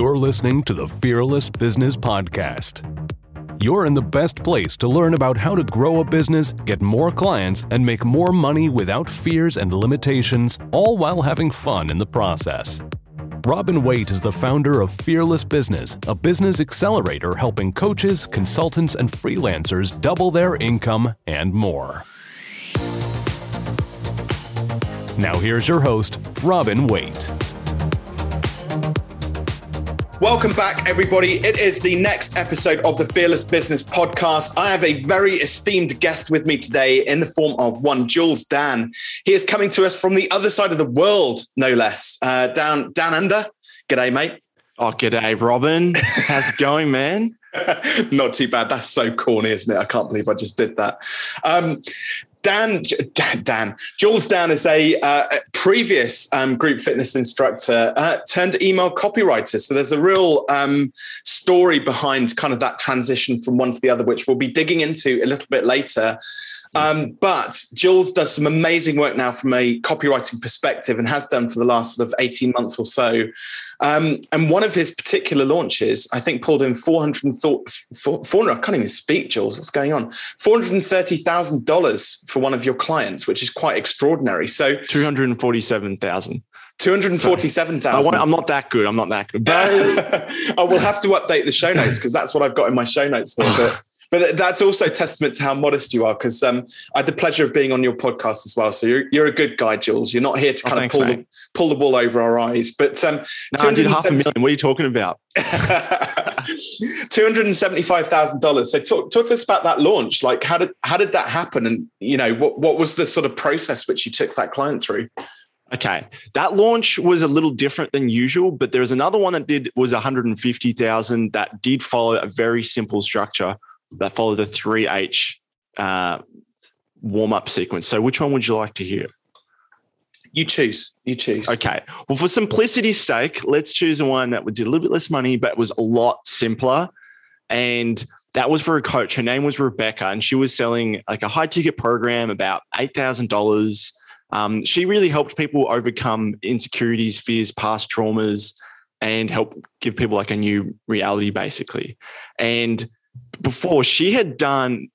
You're listening to the Fearless Business Podcast. You're in the best place to learn about how to grow a business, get more clients, and make more money without fears and limitations, all while having fun in the process. Robin Waite is the founder of Fearless Business, a business accelerator helping coaches, consultants, and freelancers double their income and more. Now, here's your host, Robin Waite. Welcome back, everybody. It is the next episode of the Fearless Business Podcast. I have a very esteemed guest with me today in the form of one Jules Dan. He is coming to us from the other side of the world, no less. Uh, down, down under. G'day, mate. Oh, g'day, Robin. How's it going, man? Not too bad. That's so corny, isn't it? I can't believe I just did that. Um, Dan, Dan, Jules Dan is a uh, previous um, group fitness instructor uh, turned email copywriter. So there's a real um, story behind kind of that transition from one to the other, which we'll be digging into a little bit later. Um, but Jules does some amazing work now from a copywriting perspective and has done for the last sort of 18 months or so. Um, and one of his particular launches, I think, pulled in 400, 400 I can't even speak, Jules. What's going on? $430,000 for one of your clients, which is quite extraordinary. So 247,000. 247,000. I'm not that good. I'm not that good. But I will have to update the show notes because that's what I've got in my show notes here. But but that's also testament to how modest you are because um, I had the pleasure of being on your podcast as well. So you're, you're a good guy, Jules. You're not here to oh, kind oh, thanks, of pull the, pull the wool over our eyes. But um, no, I did half a million. What are you talking about? Two hundred and seventy-five thousand dollars. So talk, talk to us about that launch. Like, how did how did that happen? And you know, what what was the sort of process which you took that client through? Okay, that launch was a little different than usual, but there was another one that did was 150,000 that did follow a very simple structure that follow the 3H uh, warm up sequence. So, which one would you like to hear? You choose. You choose. Okay. Well, for simplicity's sake, let's choose one that would do a little bit less money, but was a lot simpler. And that was for a coach. Her name was Rebecca, and she was selling like a high ticket program about $8,000. Um, she really helped people overcome insecurities, fears, past traumas, and help give people like a new reality, basically. And before she had done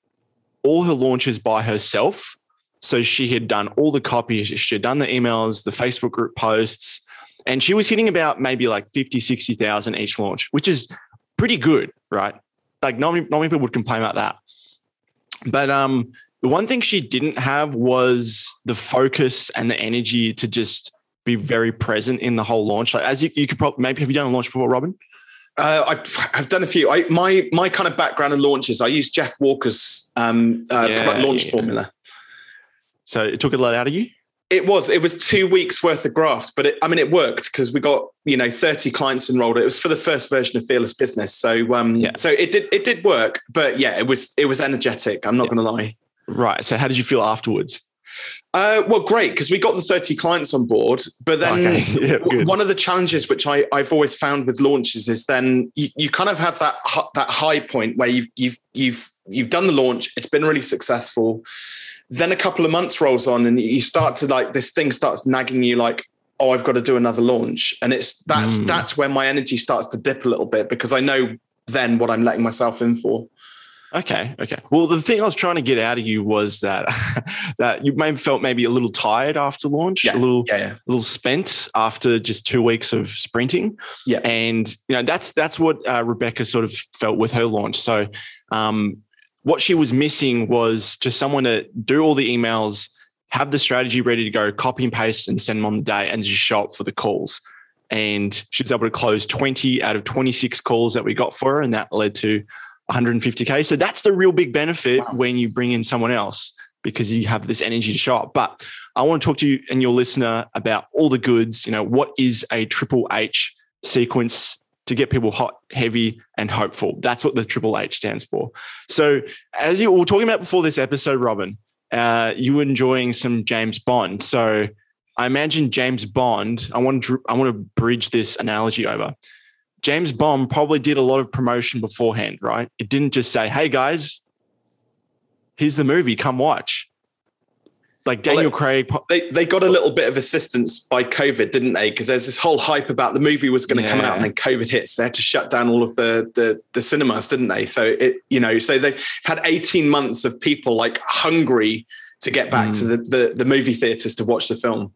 all her launches by herself. So she had done all the copy, she had done the emails, the Facebook group posts, and she was hitting about maybe like 50, 60,000 each launch, which is pretty good, right? Like not many, not many people would complain about that. But um, the one thing she didn't have was the focus and the energy to just be very present in the whole launch. Like as you, you could probably maybe have you done a launch before, Robin? Uh, I've I've done a few. I, my my kind of background in launches, I use Jeff Walker's um, uh, yeah, product launch yeah. formula. So it took a lot out of you. It was it was two weeks worth of graft, but it, I mean it worked because we got you know thirty clients enrolled. It was for the first version of Fearless Business, so um, yeah. so it did it did work. But yeah, it was it was energetic. I'm not going to lie. Right. So how did you feel afterwards? Uh, well, great because we got the 30 clients on board. But then okay. yeah, one of the challenges which I, I've always found with launches is then you, you kind of have that that high point where you've you've you've you've done the launch, it's been really successful. Then a couple of months rolls on and you start to like this thing starts nagging you like, oh, I've got to do another launch. And it's that's mm. that's when my energy starts to dip a little bit because I know then what I'm letting myself in for. Okay. Okay. Well, the thing I was trying to get out of you was that that you may have felt maybe a little tired after launch, yeah. a little, yeah, yeah. a little spent after just two weeks of sprinting. Yeah. And you know that's that's what uh, Rebecca sort of felt with her launch. So, um, what she was missing was just someone to do all the emails, have the strategy ready to go, copy and paste, and send them on the day, and just show up for the calls. And she was able to close 20 out of 26 calls that we got for her, and that led to 150K. So that's the real big benefit wow. when you bring in someone else because you have this energy to show up. But I want to talk to you and your listener about all the goods. You know, what is a triple H sequence to get people hot, heavy, and hopeful? That's what the triple H stands for. So, as you were talking about before this episode, Robin, uh, you were enjoying some James Bond. So, I imagine James Bond. I want to I want to bridge this analogy over. James Bond probably did a lot of promotion beforehand, right? It didn't just say, hey guys, here's the movie, come watch. like Daniel Well, Craig. They they got a little bit of assistance by COVID, didn't they? Because there's this whole hype about the movie was going to come out, and then COVID hits. They had to shut down all of the the the cinemas, didn't they? So it you know, so they've had 18 months of people like hungry to get back Mm. to the, the the movie theaters to watch the film.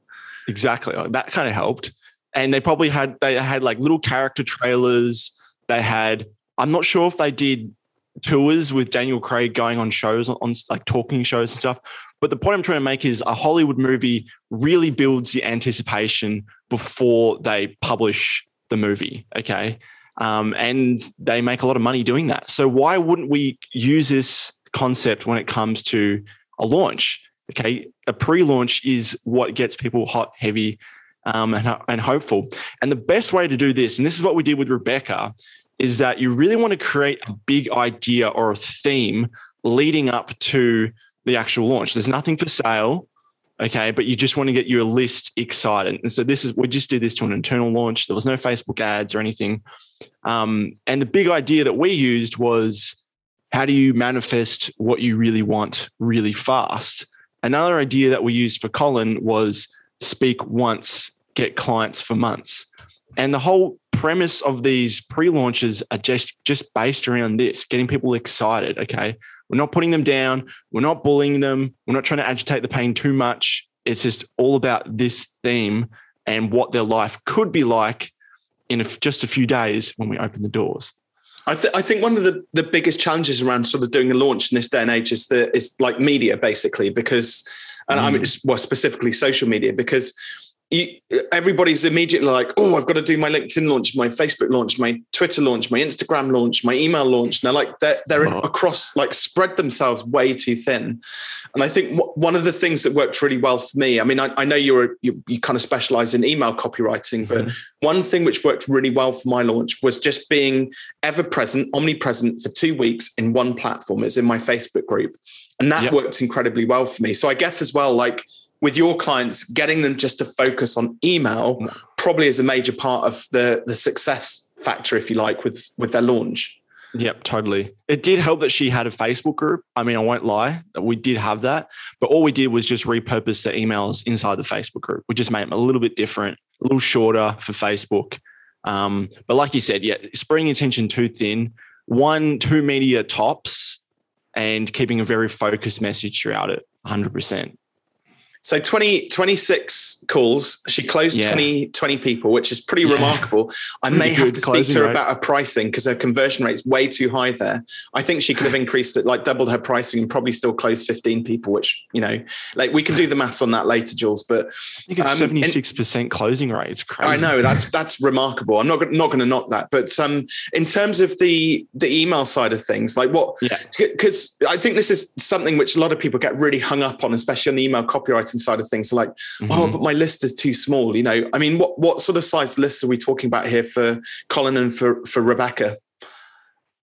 Exactly. Like, That kind of helped. And they probably had they had like little character trailers. They had I'm not sure if they did tours with Daniel Craig going on shows on, on like talking shows and stuff. But the point I'm trying to make is a Hollywood movie really builds the anticipation before they publish the movie. Okay. Um, and they make a lot of money doing that. So why wouldn't we use this concept when it comes to a launch? Okay. A pre-launch is what gets people hot, heavy, um, and, and hopeful. And the best way to do this, and this is what we did with Rebecca, is that you really want to create a big idea or a theme leading up to the actual launch. There's nothing for sale, okay, but you just want to get your list excited. And so this is we just did this to an internal launch. There was no Facebook ads or anything. Um, and the big idea that we used was how do you manifest what you really want really fast? Another idea that we used for Colin was speak once, get clients for months. And the whole premise of these pre-launches are just just based around this, getting people excited. Okay. We're not putting them down. We're not bullying them. We're not trying to agitate the pain too much. It's just all about this theme and what their life could be like in just a few days when we open the doors. I, th- I think one of the, the biggest challenges around sort of doing a launch in this day and age is the is like media basically because and I mean mm. well specifically social media because you, everybody's immediately like oh I've got to do my LinkedIn launch my Facebook launch my Twitter launch my Instagram launch my email launch they're like they're, they're Oh. across like spread themselves way too thin and I think w- one of the things that worked really well for me I mean I, I know you're you, you kind of specialize in email copywriting but Mhm. one thing which worked really well for my launch was just being ever present, omnipresent for two weeks in one platform. It's in my Facebook group. And that Yep. worked incredibly well for me. So I guess as well, like with your clients, getting them just to focus on email probably is a major part of the the success factor, if you like, with with their launch. Yep, totally. It did help that she had a Facebook group. I mean, I won't lie we did have that, but all we did was just repurpose the emails inside the Facebook group. We just made them a little bit different, a little shorter for Facebook. Um, but like you said, yeah, spreading attention too thin, one, two media tops, and keeping a very focused message throughout it, 100%. So 20, 26 calls. She closed Yeah. 20, 20 people, which is pretty Yeah. remarkable. I may have to speak to her rate. about her pricing because her conversion rate's way too high there. I think she could have increased it, like doubled her pricing and probably still closed 15 people, which, you know, like we can do the maths on that later, Jules. But I think it's Um, 76% closing rate. It's crazy. I know that's that's remarkable. I'm not not going to knock that, but um, in terms of the the email side of things, like what? Yeah. Because I think this is something which a lot of people get really hung up on, especially on the email copywriting side of things. So like, oh, Mhm. but my list is too small. You know, I mean, what what sort of size lists are we talking about here for Colin and for for Rebecca?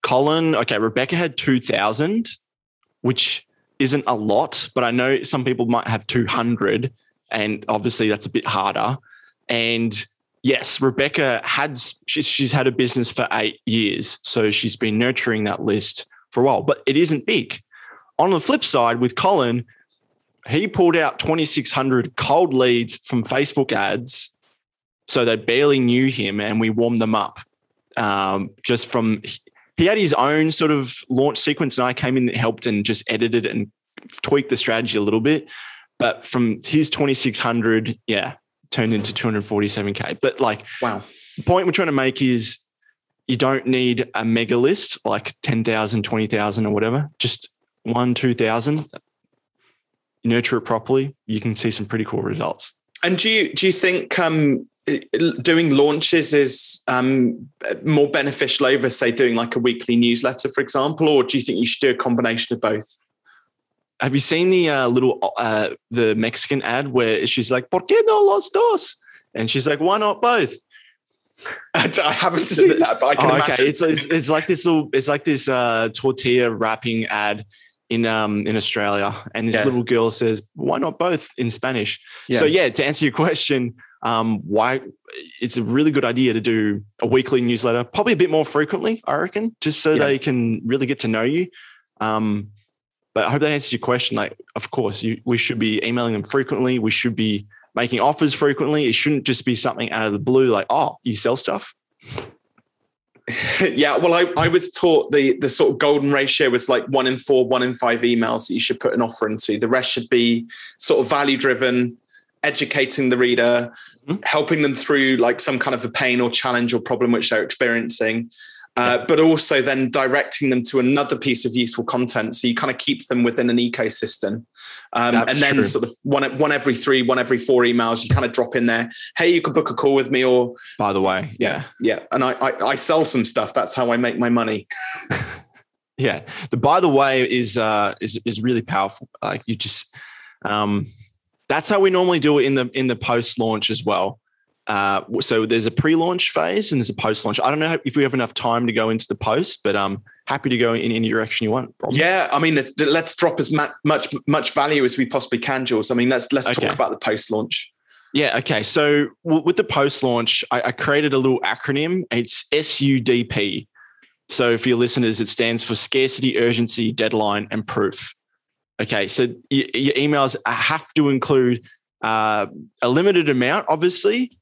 Colin, okay, Rebecca had 2,000, which isn't a lot, but I know some people might have 200, and obviously that's a bit harder. And yes, Rebecca had, she's, she's had a business for eight years. So she's been nurturing that list for a while, but it isn't big. On the flip side, with Colin, he pulled out 2,600 cold leads from Facebook ads. So they barely knew him, and we warmed them up um, just from he had his own sort of launch sequence, and I came in and helped and just edited and tweaked the strategy a little bit. But from his 2600, yeah, turned into 247k. But like Wow. the point we're trying to make is you don't need a mega list like 10,000, 20,000 or whatever, just one, 2,000. Nurture it properly, you can see some pretty cool results. And do you do you think um, doing launches is um, more beneficial over, say, doing like a weekly newsletter, for example, or do you think you should do a combination of both? Have you seen the uh, little uh, the Mexican ad where she's like, "Por qué no los dos?" And she's like, "Why not both?" I haven't seen that, but I can Oh, imagine. okay, it's, it's it's like this little it's like this uh, tortilla wrapping ad in um in Australia, and this Yeah. little girl says, "Why not both?" in Spanish. Yeah. So yeah, to answer your question, um, why it's a really good idea to do a weekly newsletter, probably a bit more frequently, I reckon, just so Yeah. they can really get to know you. Um, But I hope that answers your question. Like, of course, you, we should be emailing them frequently. We should be making offers frequently. It shouldn't just be something out of the blue, like, oh, you sell stuff. Yeah, well, I, I was taught the the sort of golden ratio was like one in four, one in five emails that you should put an offer into. The rest should be sort of value driven, educating the reader, mm-hmm. helping them through like some kind of a pain or challenge or problem which they're experiencing, uh, but also then directing them to another piece of useful content. So you kind of keep them within an ecosystem. Um, and then true. sort of one, one every three, one every four emails, you kind of drop in there, hey, you could book a call with me or. By the way, yeah. Yeah. And I, I, I sell some stuff. That's how I make my money. yeah. The by the way is, uh, is, is really powerful. Like you just, um, that's how we normally do it in the, in the post launch as well. Uh, so there's a pre-launch phase and there's a post-launch. I don't know if we have enough time to go into the post, but I'm happy to go in any direction you want. Probably. Yeah, I mean, let's, let's drop as much much value as we possibly can, Jules. I mean, let's let's okay. talk about the post-launch. Yeah. Okay. So w- with the post-launch, I, I created a little acronym. It's SUDP. So for your listeners, it stands for scarcity, urgency, deadline, and proof. Okay. So y- your emails have to include uh, a limited amount, obviously,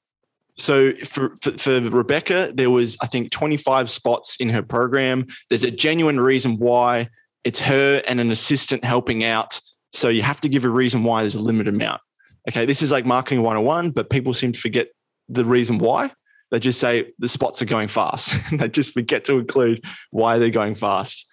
so for, for, for Rebecca, there was I think 25 spots in her program. There's a genuine reason why it's her and an assistant helping out. So you have to give a reason why there's a limited amount. Okay, this is like marketing 101, but people seem to forget the reason why. They just say the spots are going fast. And they just forget to include why they're going fast.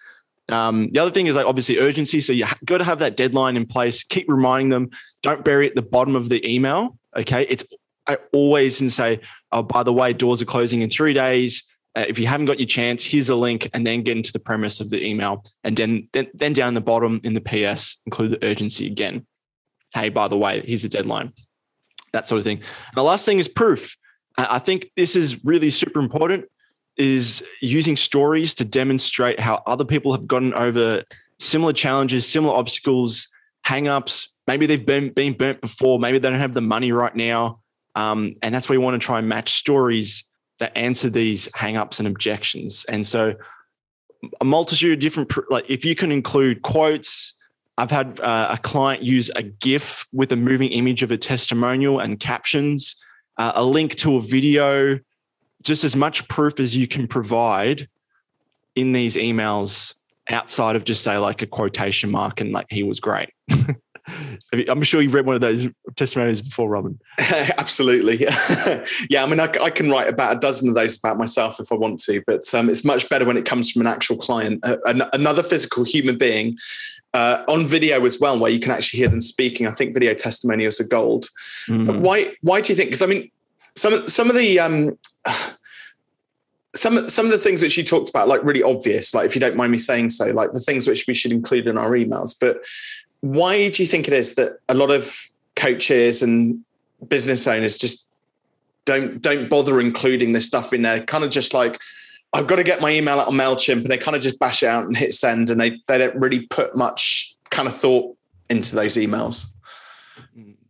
Um, the other thing is like obviously urgency. So you got to have that deadline in place. Keep reminding them. Don't bury it at the bottom of the email. Okay, it's I always say, oh, by the way, doors are closing in three days. Uh, if you haven't got your chance, here's a link, and then get into the premise of the email, and then then, then down the bottom in the PS, include the urgency again. Hey, by the way, here's a deadline. That sort of thing. And the last thing is proof. I think this is really super important. Is using stories to demonstrate how other people have gotten over similar challenges, similar obstacles, hangups. Maybe they've been been burnt before. Maybe they don't have the money right now um, and that's where we want to try and match stories that answer these hangups and objections. And so a multitude of different, like if you can include quotes, I've had uh, a client use a GIF with a moving image of a testimonial and captions, uh, a link to a video, just as much proof as you can provide in these emails outside of just say like a quotation mark and like he was great. I'm sure you've read one of those testimonials before, Robin. Absolutely. yeah, I mean, I, I, can write about a dozen of those about myself if I want to, but um, it's much better when it comes from an actual client, uh, an, another physical human being uh, on video as well, where you can actually hear them speaking. I think video testimonials are gold. Mm. Why? Why do you think? Because I mean, some some of the um, some some of the things which you talked about, like really obvious, like if you don't mind me saying so, like the things which we should include in our emails. But why do you think it is that a lot of coaches and business owners just don't don't bother including this stuff in there? Kind of just like I've got to get my email out on Mailchimp, and they kind of just bash it out and hit send, and they they don't really put much kind of thought into those emails.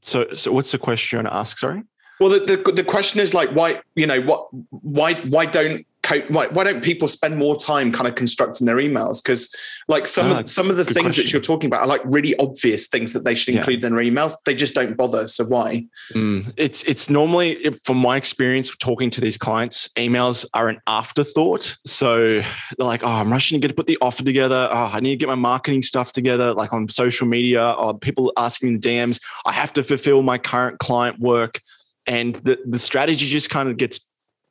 So, so what's the question you want to ask? Sorry. Well, the, the, the question is like, why you know what why why don't why, why don't people spend more time kind of constructing their emails? Because like some ah, of some of the things question. that you're talking about are like really obvious things that they should include yeah. in their emails. They just don't bother. So why? Mm, it's it's normally from my experience talking to these clients, emails are an afterthought. So they're like, oh, I'm rushing to get to put the offer together. Oh, I need to get my marketing stuff together, like on social media, or people asking me the DMs. I have to fulfill my current client work. And the, the strategy just kind of gets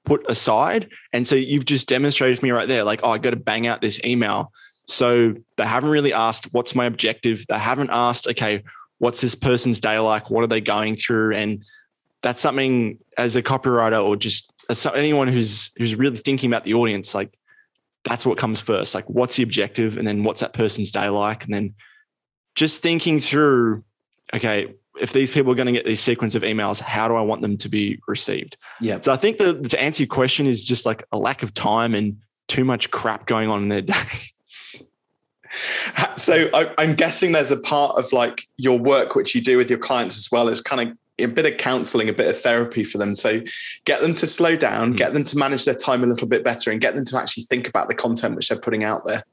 put aside. And so you've just demonstrated for me right there, like, oh, I got to bang out this email. So they haven't really asked, what's my objective? They haven't asked, okay, what's this person's day like? What are they going through? And that's something as a copywriter or just as anyone who's who's really thinking about the audience, like that's what comes first. Like, what's the objective? And then what's that person's day like? And then just thinking through, okay, if these people are going to get these sequence of emails, how do I want them to be received? Yeah. So I think the to answer your question is just like a lack of time and too much crap going on in their day. So I, I'm guessing there's a part of like your work which you do with your clients as well as kind of a bit of counseling, a bit of therapy for them. So get them to slow down, mm. get them to manage their time a little bit better, and get them to actually think about the content which they're putting out there.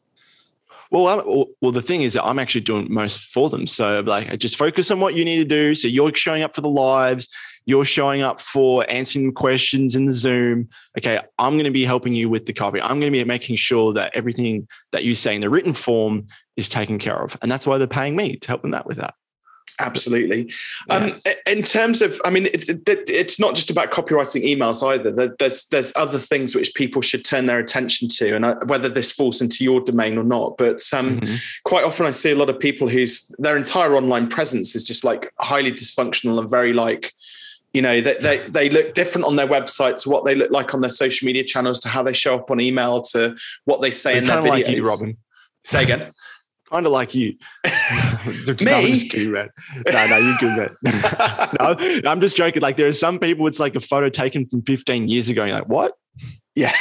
Well, I'm, well, the thing is that I'm actually doing most for them. So, like, I just focus on what you need to do. So you're showing up for the lives, you're showing up for answering questions in the Zoom. Okay, I'm going to be helping you with the copy. I'm going to be making sure that everything that you say in the written form is taken care of, and that's why they're paying me to help them that with that. Absolutely. Yeah. Um, in terms of, I mean, it, it, it's not just about copywriting emails either. There's there's other things which people should turn their attention to, and I, whether this falls into your domain or not. But um, mm-hmm. quite often, I see a lot of people whose their entire online presence is just like highly dysfunctional and very like, you know, they they, they look different on their website to what they look like on their social media channels, to how they show up on email, to what they say They're in their videos. Like you, Robin. Say again. Kind of like you. Me? too, man. No, no, you're good, man. no, I'm just joking. Like there are some people, it's like a photo taken from 15 years ago. You're like, what? Yeah.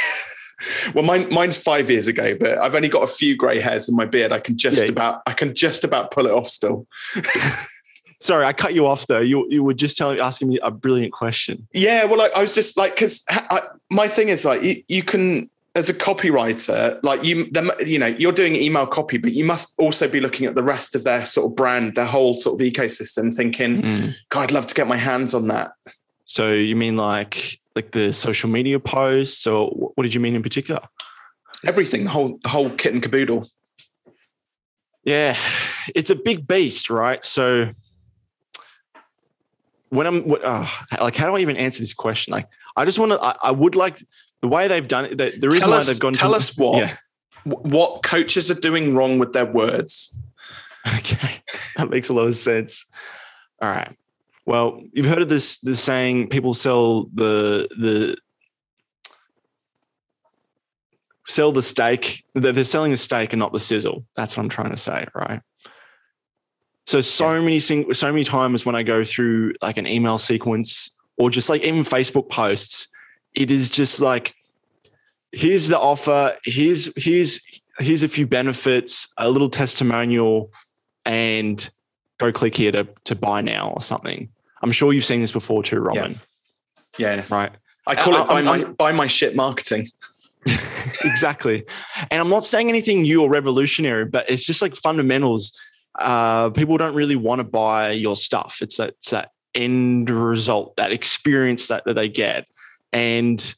Well, mine, mine's five years ago, but I've only got a few grey hairs in my beard. I can just yeah. about, I can just about pull it off still. Sorry, I cut you off though. You you were just telling, asking me a brilliant question. Yeah, well, I, I was just like, because my thing is like, you, you can as a copywriter, like you, you know, you're doing email copy, but you must also be looking at the rest of their sort of brand, their whole sort of ecosystem, thinking, mm. God, I'd love to get my hands on that. So you mean like like the social media posts, or what did you mean in particular? Everything, the whole the whole kit and caboodle. Yeah, it's a big beast, right? So when I'm oh, like, how do I even answer this question? Like, I just want to. I, I would like the way they've done it, the, the reason tell why us, they've gone tell to, us what yeah. what coaches are doing wrong with their words. Okay, that makes a lot of sense. All right. Well, you've heard of this this saying: people sell the the sell the steak. They're selling the steak and not the sizzle. That's what I'm trying to say, right? So so yeah. many so many times when I go through like an email sequence or just like even Facebook posts, it is just like here's the offer here's here's here's a few benefits a little testimonial and go click here to, to buy now or something. I'm sure you've seen this before too robin. Yeah, yeah. right. I call it buy my, buy my shit marketing. Exactly. And i'm not saying anything new or revolutionary but it's just like fundamentals. Uh, people don't really want to buy your stuff. It's that, it's that end result that experience that, that they get and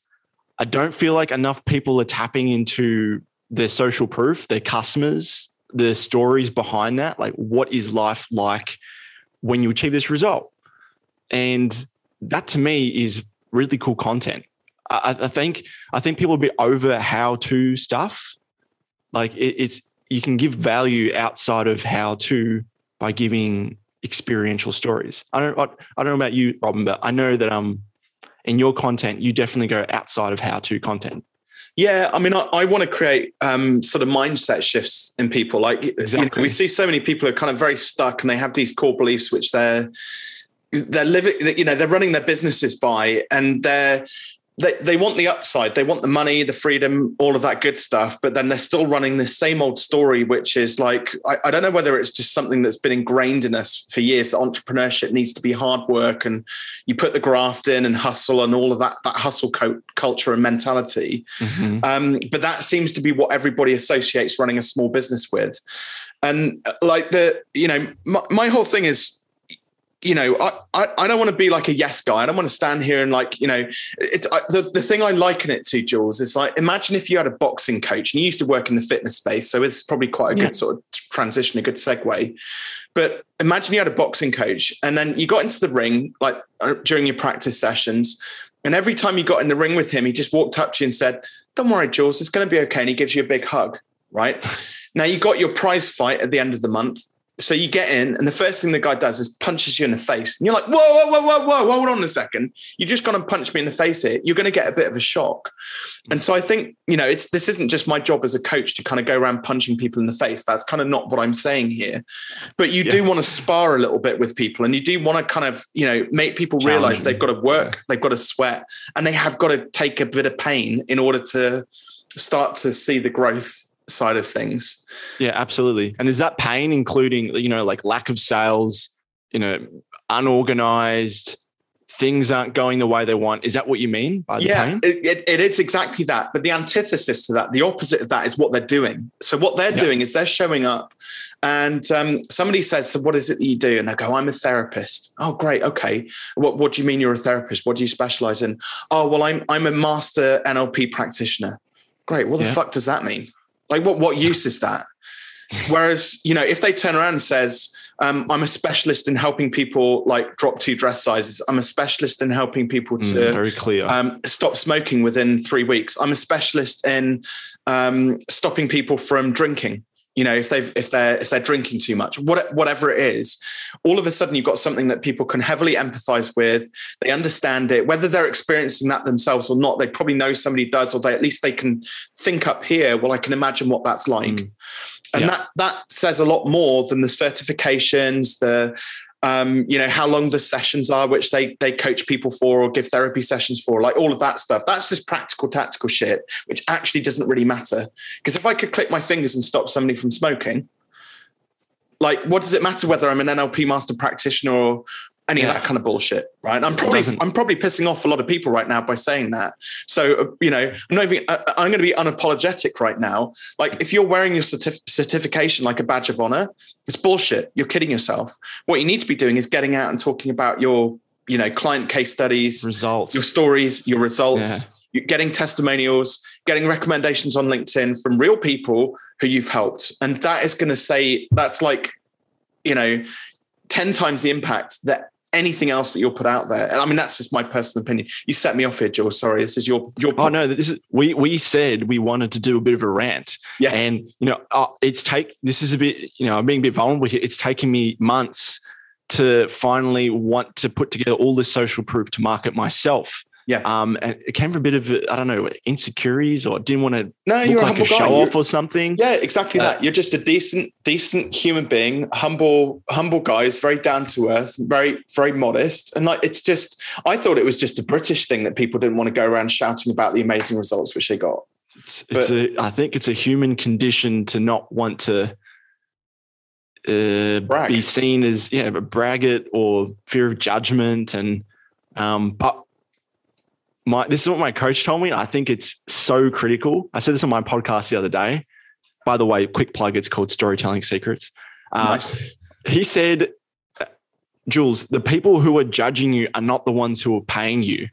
I don't feel like enough people are tapping into their social proof, their customers, the stories behind that. Like, what is life like when you achieve this result? And that to me is really cool content. I, I think I think people are a bit over how to stuff. Like it, it's you can give value outside of how to by giving experiential stories. I don't I, I don't know about you, Robin, but I know that um in your content, you definitely go outside of how to content. Yeah, I mean, I, I want to create um, sort of mindset shifts in people. Like exactly. you know, we see so many people are kind of very stuck, and they have these core beliefs which they're they're living. You know, they're running their businesses by, and they're they, they want the upside, they want the money, the freedom, all of that good stuff. But then they're still running this same old story, which is like, I, I, don't know whether it's just something that's been ingrained in us for years that entrepreneurship needs to be hard work and you put the graft in and hustle and all of that, that hustle co- culture and mentality. Mm-hmm. Um, but that seems to be what everybody associates running a small business with. And uh, like the, you know, my, my whole thing is, you know, I, I, I, don't want to be like a yes guy. I don't want to stand here and like, you know, it's I, the, the thing I liken it to, Jules, is like, imagine if you had a boxing coach and you used to work in the fitness space. So it's probably quite a yeah. good sort of transition, a good segue. But imagine you had a boxing coach and then you got into the ring, like uh, during your practice sessions. And every time you got in the ring with him, he just walked up to you and said, don't worry, Jules, it's going to be okay. And he gives you a big hug, right? now you got your prize fight at the end of the month so you get in, and the first thing the guy does is punches you in the face. And you're like, whoa, whoa, whoa, whoa, whoa, hold on a second. You just gone and punched me in the face here. You're going to get a bit of a shock. And so I think, you know, it's this isn't just my job as a coach to kind of go around punching people in the face. That's kind of not what I'm saying here. But you yeah. do want to spar a little bit with people and you do want to kind of, you know, make people realize they've got to work, yeah. they've got to sweat, and they have got to take a bit of pain in order to start to see the growth side of things. Yeah, absolutely. And is that pain including, you know, like lack of sales, you know, unorganized, things aren't going the way they want. Is that what you mean by the yeah, pain? It, it, it is exactly that. But the antithesis to that, the opposite of that, is what they're doing. So what they're Yeah. doing is they're showing up, and um, somebody says, "So what is it that you do?" And they go, "I'm a therapist." Oh, great. Okay. What What do you mean you're a therapist? What do you specialize in? Oh, well, I'm I'm a master NLP practitioner. Great. What the Yeah. fuck does that mean? Like, what what use is that? Whereas, you know, if they turn around and says, um, I'm a specialist in helping people like drop two dress sizes. I'm a specialist in helping people to Mm, very clear. um, stop smoking within three weeks. I'm a specialist in um, stopping people from drinking. You know, if they've if they're if they're drinking too much, what, whatever it is, all of a sudden you've got something that people can heavily empathize with. They understand it, whether they're experiencing that themselves or not. They probably know somebody does, or they at least they can think up here. Well, I can imagine what that's like, Mm. and Yeah. that that says a lot more than the certifications, the um, you know how long the sessions are, which they they coach people for or give therapy sessions for, like all of that stuff. That's just practical, tactical shit, which actually doesn't really matter. Because if I could click my fingers and stop somebody from smoking, like what does it matter whether I'm an NLP master practitioner or any of that kind of bullshit, right? I'm probably. I'm probably pissing off a lot of people right now by saying that. So uh, you know, I'm not even. I, I'm going to be unapologetic right now. Like if you're wearing your certif- certification like a badge of honor, it's bullshit. You're kidding yourself. What you need to be doing is getting out and talking about your, you know, client case studies, Results. your stories, your results, you getting testimonials, getting recommendations on LinkedIn from real people who you've helped. And that is going to say that's like, you know, 10 times the impact that anything else that you'll put out there. And I mean, that's just my personal opinion. You set me off here, Joel. Sorry. This is your, your, Oh no! This is we we said we wanted to do a bit of a rant, Yeah. and you know uh, it's take this is a bit you know I'm being a bit vulnerable here. It's taken me months to finally want to put together all the social proof to market myself. Yeah. Um, and it came from a bit of I don't know insecurities or didn't want to no, look you're a like a guy. show You're- off or something. Yeah, exactly Uh, that. You're just a decent, decent human being, humble, humble guy. Is very down to earth, very, very modest, and like it's just. I thought it was just a British thing that people didn't want to go around shouting about the amazing results which they got. It's, it's But- a, I think it's a human condition to not want to uh, be seen as yeah, a braggart or fear of judgment. And um, but my this is what my coach told me. I think it's so critical. I said this on my podcast the other day. By the way, quick plug. It's called Storytelling Secrets. Uh, Nice. He said, Jules, the people who are judging you are not the ones who are paying you. And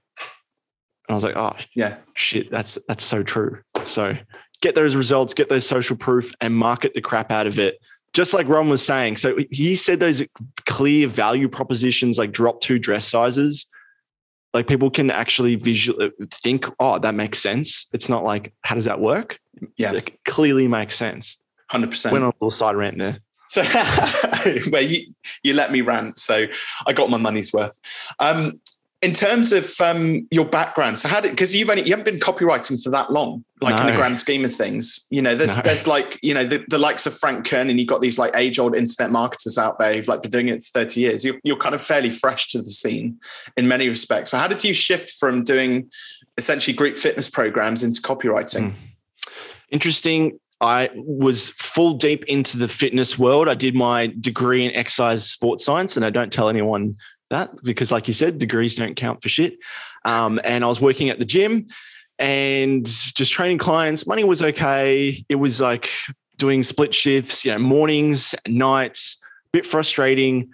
I was like, oh Yeah, shit, that's that's so true. So get those results, get those social proof, and market the crap out of it. Just like Ron was saying. So he said those clear value propositions like drop two dress sizes. Like people can actually visually think, oh, that makes sense. It's not like, how does that work? yeah, It clearly makes sense. hundred percent. Went on a little side rant there. So, well, you you let me rant, so I got my money's worth. Um, in terms of um, your background, so how did because you've only you haven't been copywriting for that long, like in the grand scheme of things. You know, there's No. there's like you know the, the likes of Frank Kern, and you've got these like age old internet marketers out there who've like been doing it for 30 years. You're, you're kind of fairly fresh to the scene in many respects. But how did you shift from doing essentially group fitness programs into copywriting? Mm. interesting. I was full deep into the fitness world. I did my degree in exercise sports science, and I don't tell anyone that because, like you said, degrees don't count for shit. Um, and I was working at the gym and just training clients. Money was okay. It was like doing split shifts, you know, mornings, nights, a bit frustrating.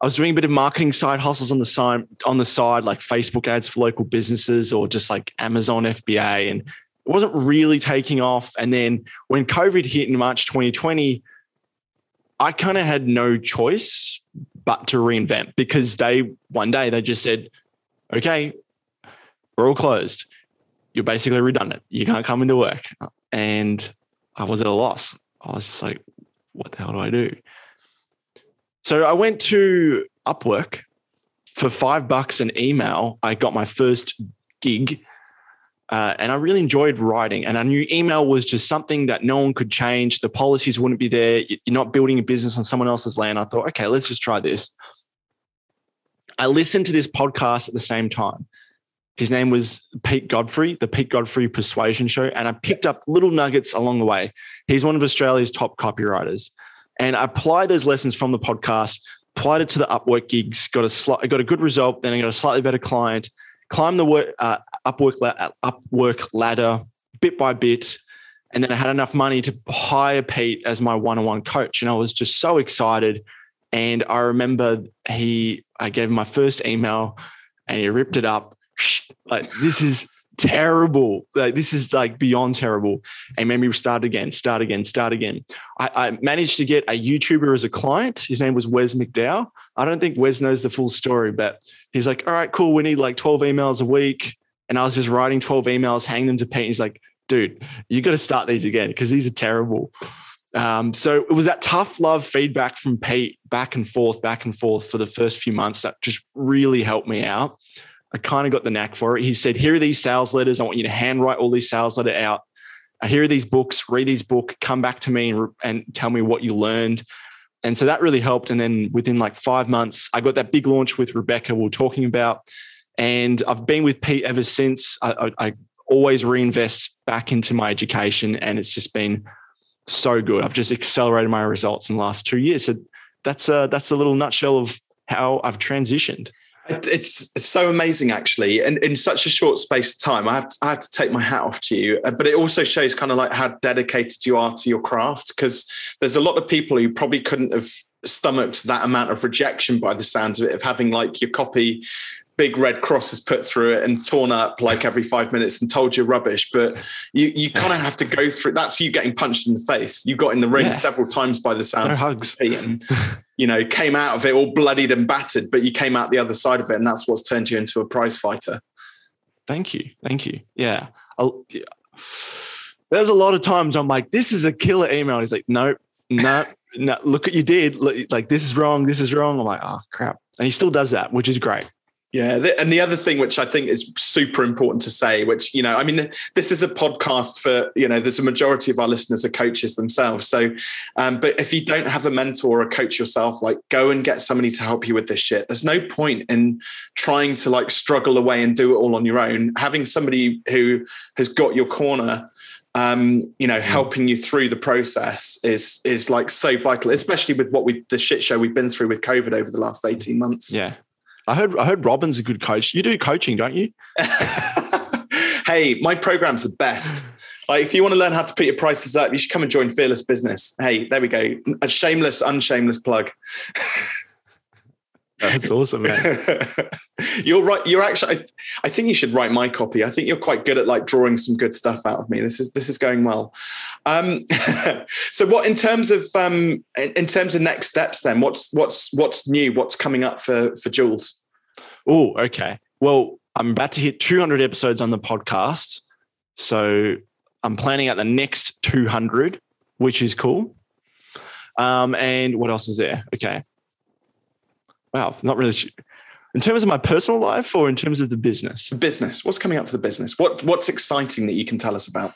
I was doing a bit of marketing side hustles on the side, on the side, like Facebook ads for local businesses or just like Amazon FBA, and it wasn't really taking off. And then when COVID hit in March 2020, I kind of had no choice but to reinvent because they one day they just said, "Okay, we're all closed. You're basically redundant. You can't come into work." And I was at a loss. I was just like, "What the hell do I do?" So I went to Upwork for five bucks an email. I got my first gig uh, and I really enjoyed writing. And I knew email was just something that no one could change. The policies wouldn't be there. You're not building a business on someone else's land. I thought, okay, let's just try this. I listened to this podcast at the same time. His name was Pete Godfrey, the Pete Godfrey Persuasion Show. And I picked up little nuggets along the way. He's one of Australia's top copywriters. And I applied those lessons from the podcast applied it to the Upwork gigs, got a got a good result. Then I got a slightly better client. Climbed the work, uh, Upwork Upwork ladder bit by bit, and then I had enough money to hire Pete as my one-on-one coach, and I was just so excited. And I remember he, I gave him my first email, and he ripped it up. Like this is terrible. Like this is like beyond terrible. And made me start again, start again, start again. I, I, managed to get a YouTuber as a client. His name was Wes McDowell. I don't think Wes knows the full story, but he's like, all right, cool. We need like 12 emails a week. And I was just writing 12 emails, hanging them to Pete. He's like, dude, you got to start these again because these are terrible. Um, so it was that tough love feedback from Pete back and forth, back and forth for the first few months that just really helped me out. I kind of got the knack for it. He said, Here are these sales letters. I want you to handwrite all these sales letters out. Here are these books, read these book, come back to me and, and tell me what you learned. And so that really helped. And then within like five months, I got that big launch with Rebecca we are talking about. And I've been with Pete ever since. I, I, I always reinvest back into my education. And it's just been so good. I've just accelerated my results in the last two years. So that's a, that's a little nutshell of how I've transitioned. It's, it's so amazing, actually, and in such a short space of time. I have to, I have to take my hat off to you, uh, but it also shows kind of like how dedicated you are to your craft. Because there's a lot of people who probably couldn't have stomached that amount of rejection by the sounds of it, of having like your copy big red cross is put through it and torn up like every five minutes and told you're rubbish. But you you kind of have to go through. That's you getting punched in the face. You got in the ring yeah. several times by the sounds. No hugs. And you know came out of it all bloodied and battered, but you came out the other side of it, and that's what's turned you into a prize fighter. Thank you, thank you. Yeah. yeah. There's a lot of times I'm like, this is a killer email. He's like, nope, no, no. Look what you did. Like this is wrong. This is wrong. I'm like, oh crap. And he still does that, which is great. Yeah, and the other thing which I think is super important to say, which you know, I mean, this is a podcast for you know, there's a majority of our listeners are coaches themselves. So, um, but if you don't have a mentor or a coach yourself, like go and get somebody to help you with this shit. There's no point in trying to like struggle away and do it all on your own. Having somebody who has got your corner um, you know, mm. helping you through the process is is like so vital, especially with what we the shit show we've been through with COVID over the last 18 months. Yeah. I heard I heard Robin's a good coach. You do coaching, don't you? hey, my program's the best. Like, if you want to learn how to put your prices up, you should come and join Fearless Business. Hey, there we go. A shameless, unshameless plug. That's awesome, man. you're right. You're actually. I, I, think you should write my copy. I think you're quite good at like drawing some good stuff out of me. This is this is going well. Um, so, what in terms of um, in, in, terms of next steps? Then, what's what's what's new? What's coming up for for Jules? Oh, okay. Well, I'm about to hit 200 episodes on the podcast, so I'm planning out the next 200, which is cool. Um, and what else is there? Okay wow, not really. Sure. In terms of my personal life or in terms of the business? Business. What's coming up for the business? What What's exciting that you can tell us about?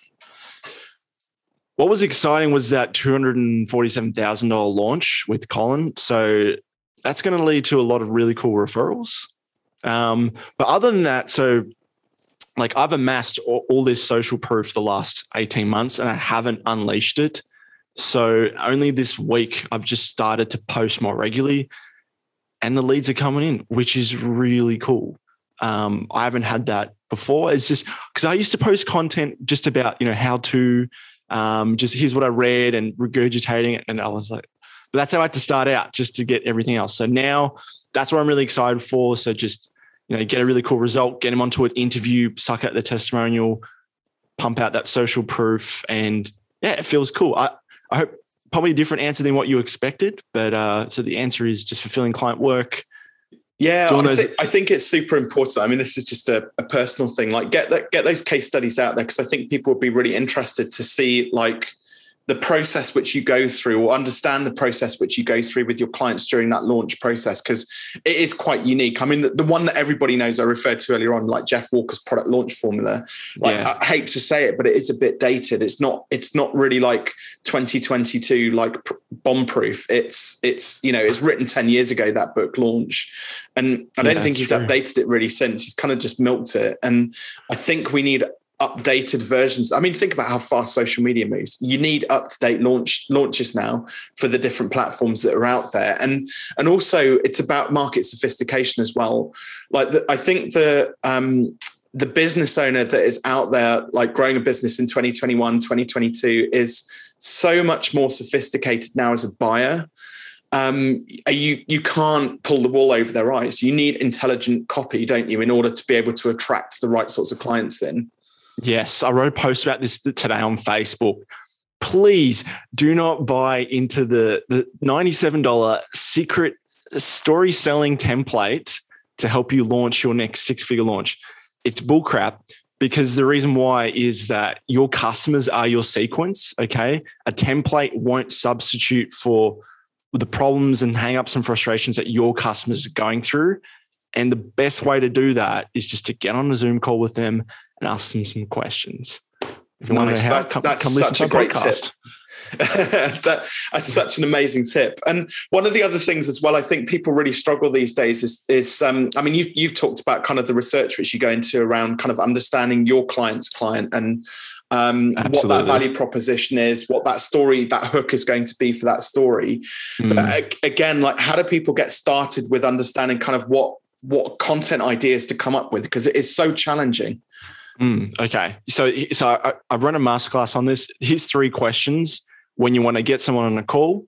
What was exciting was that two hundred and forty-seven thousand dollar launch with Colin. So that's going to lead to a lot of really cool referrals. Um, but other than that, so like I've amassed all, all this social proof the last eighteen months, and I haven't unleashed it. So only this week I've just started to post more regularly and the leads are coming in, which is really cool. Um, I haven't had that before. It's just because I used to post content just about, you know, how to um, just here's what I read and regurgitating it. And I was like, but that's how I had to start out just to get everything else. So now that's what I'm really excited for. So just, you know, get a really cool result, get them onto an interview, suck out the testimonial, pump out that social proof. And yeah, it feels cool. I, I hope probably a different answer than what you expected. But uh, so the answer is just fulfilling client work. Yeah, I, those- th- I, think it's super important. I mean, this is just a, a personal thing. Like, get that, get those case studies out there because I think people would be really interested to see like the process which you go through or understand the process which you go through with your clients during that launch process because it is quite unique. I mean the, the, one that everybody knows i referred to earlier on like jeff walker's product launch formula. Like yeah. i hate to say it but it is a bit dated. It's not it's not really like 2022 like bomb proof it's it's you know it's written 10 years ago that book launch. And i don't yeah, think he's true. updated it really since. He's kind of just milked it. And i think we need updated versions. I mean, think about how fast social media moves. You need up to date launch launches now for the different platforms that are out there, and and also it's about market sophistication as well. Like the, I think the um, the business owner that is out there, like growing a business in 2021, 2022, is so much more sophisticated now as a buyer. Um, you you can't pull the wool over their eyes. You need intelligent copy, don't you, in order to be able to attract the right sorts of clients in. Yes, I wrote a post about this today on Facebook. Please do not buy into the, the $97 secret story selling template to help you launch your next six figure launch. It's bullcrap because the reason why is that your customers are your sequence. Okay. A template won't substitute for the problems and hangups and frustrations that your customers are going through. And the best way to do that is just to get on a Zoom call with them and ask them some questions. If you nice. want to how, come, that's come such a great podcast. tip. that, that's such an amazing tip. And one of the other things as well, I think people really struggle these days is, is um, I mean, you've, you've talked about kind of the research which you go into around kind of understanding your client's client and um, what that value proposition is, what that story, that hook is going to be for that story. Mm. But again, like how do people get started with understanding kind of what what content ideas to come up with because it is so challenging. Mm, okay, so so I, I've run a masterclass on this. Here's three questions when you want to get someone on a call.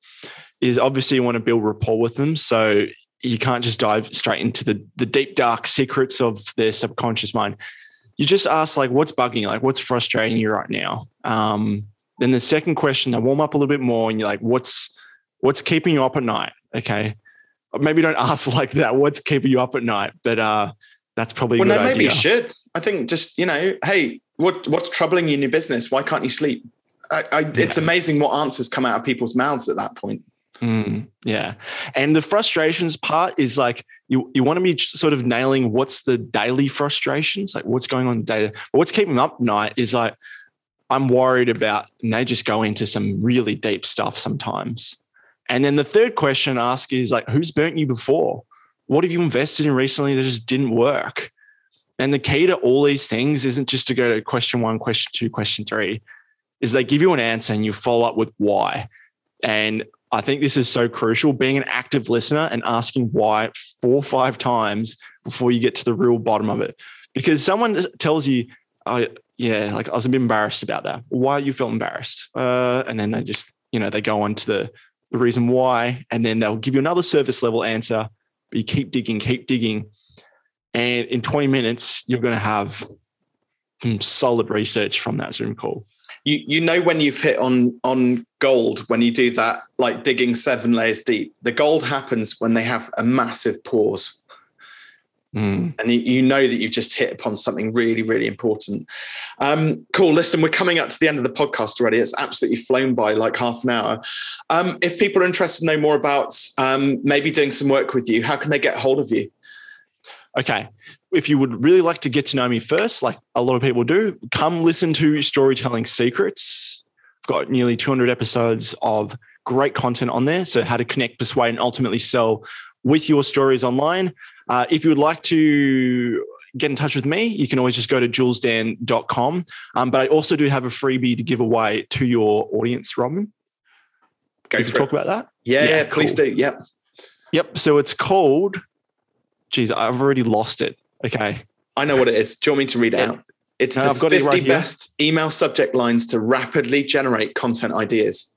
Is obviously you want to build rapport with them, so you can't just dive straight into the the deep dark secrets of their subconscious mind. You just ask like, what's bugging you? Like, what's frustrating you right now? Um, then the second question, I warm up a little bit more, and you're like, what's what's keeping you up at night? Okay, maybe don't ask like that. What's keeping you up at night? But uh, that's probably well, no, maybe you should. I think just you know, hey, what what's troubling you in your business? Why can't you sleep? I, I, yeah. It's amazing what answers come out of people's mouths at that point. Mm, yeah, and the frustrations part is like you you want to be sort of nailing what's the daily frustrations, like what's going on data. But what's keeping them up at night is like I'm worried about, and they just go into some really deep stuff sometimes. And then the third question I ask is like, who's burnt you before? What have you invested in recently that just didn't work? And the key to all these things isn't just to go to question one, question two, question three, is they give you an answer and you follow up with why. And I think this is so crucial being an active listener and asking why four or five times before you get to the real bottom of it. Because someone tells you, oh, yeah, like I was a bit embarrassed about that. Why you feel embarrassed? Uh, and then they just, you know, they go on to the, the reason why, and then they'll give you another service level answer you keep digging, keep digging. And in 20 minutes, you're going to have some solid research from that Zoom call. You, you know when you've hit on on gold when you do that like digging seven layers deep the gold happens when they have a massive pause Mm. And you know that you've just hit upon something really, really important. Um, cool. Listen, we're coming up to the end of the podcast already. It's absolutely flown by like half an hour. Um, if people are interested to know more about um, maybe doing some work with you, how can they get hold of you? Okay. If you would really like to get to know me first, like a lot of people do, come listen to Storytelling Secrets. I've got nearly 200 episodes of great content on there. So, how to connect, persuade, and ultimately sell with your stories online. Uh, if you would like to get in touch with me, you can always just go to julesdan.com. Um, but I also do have a freebie to give away to your audience, Robin. Go for talk about that. Yeah, yeah, cool. please do. Yep. Yep. So it's called, geez, I've already lost it. Okay. I know what it is. Do you want me to read it yeah. out? It's no, the I've got 50 it right best email subject lines to rapidly generate content ideas.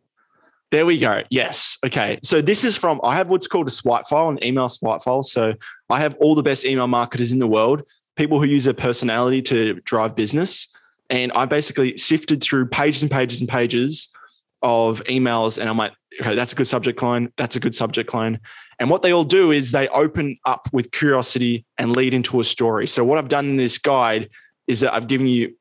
There we go. Yes. Okay. So this is from, I have what's called a swipe file, an email swipe file. So I have all the best email marketers in the world, people who use their personality to drive business. And I basically sifted through pages and pages and pages of emails. And I'm like, okay, that's a good subject line. That's a good subject line. And what they all do is they open up with curiosity and lead into a story. So what I've done in this guide is that I've given you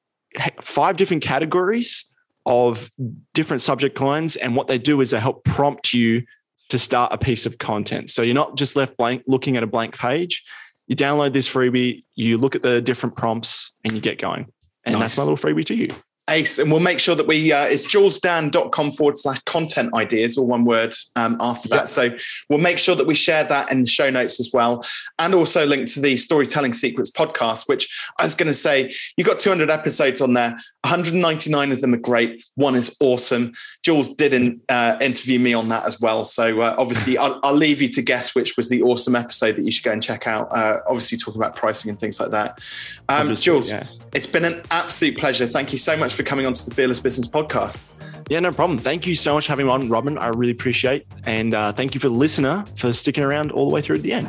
five different categories of different subject lines. And what they do is they help prompt you to start a piece of content. So you're not just left blank looking at a blank page. You download this freebie, you look at the different prompts, and you get going. And nice. that's my little freebie to you. Ace, and we'll make sure that we uh, it's julesdan.com forward slash content ideas, all one word um, after that. Yep. So we'll make sure that we share that in the show notes as well, and also link to the Storytelling Secrets podcast, which I was going to say you've got 200 episodes on there. 199 of them are great. One is awesome. Jules did uh, interview me on that as well. So uh, obviously, I'll, I'll, leave you to guess which was the awesome episode that you should go and check out. Uh, obviously, talking about pricing and things like that. Um, Jules, yeah. it's been an absolute pleasure. Thank you so much for coming onto the Fearless Business Podcast. Yeah, no problem. Thank you so much for having me on, Robin. I really appreciate, and uh, thank you for the listener for sticking around all the way through to the end.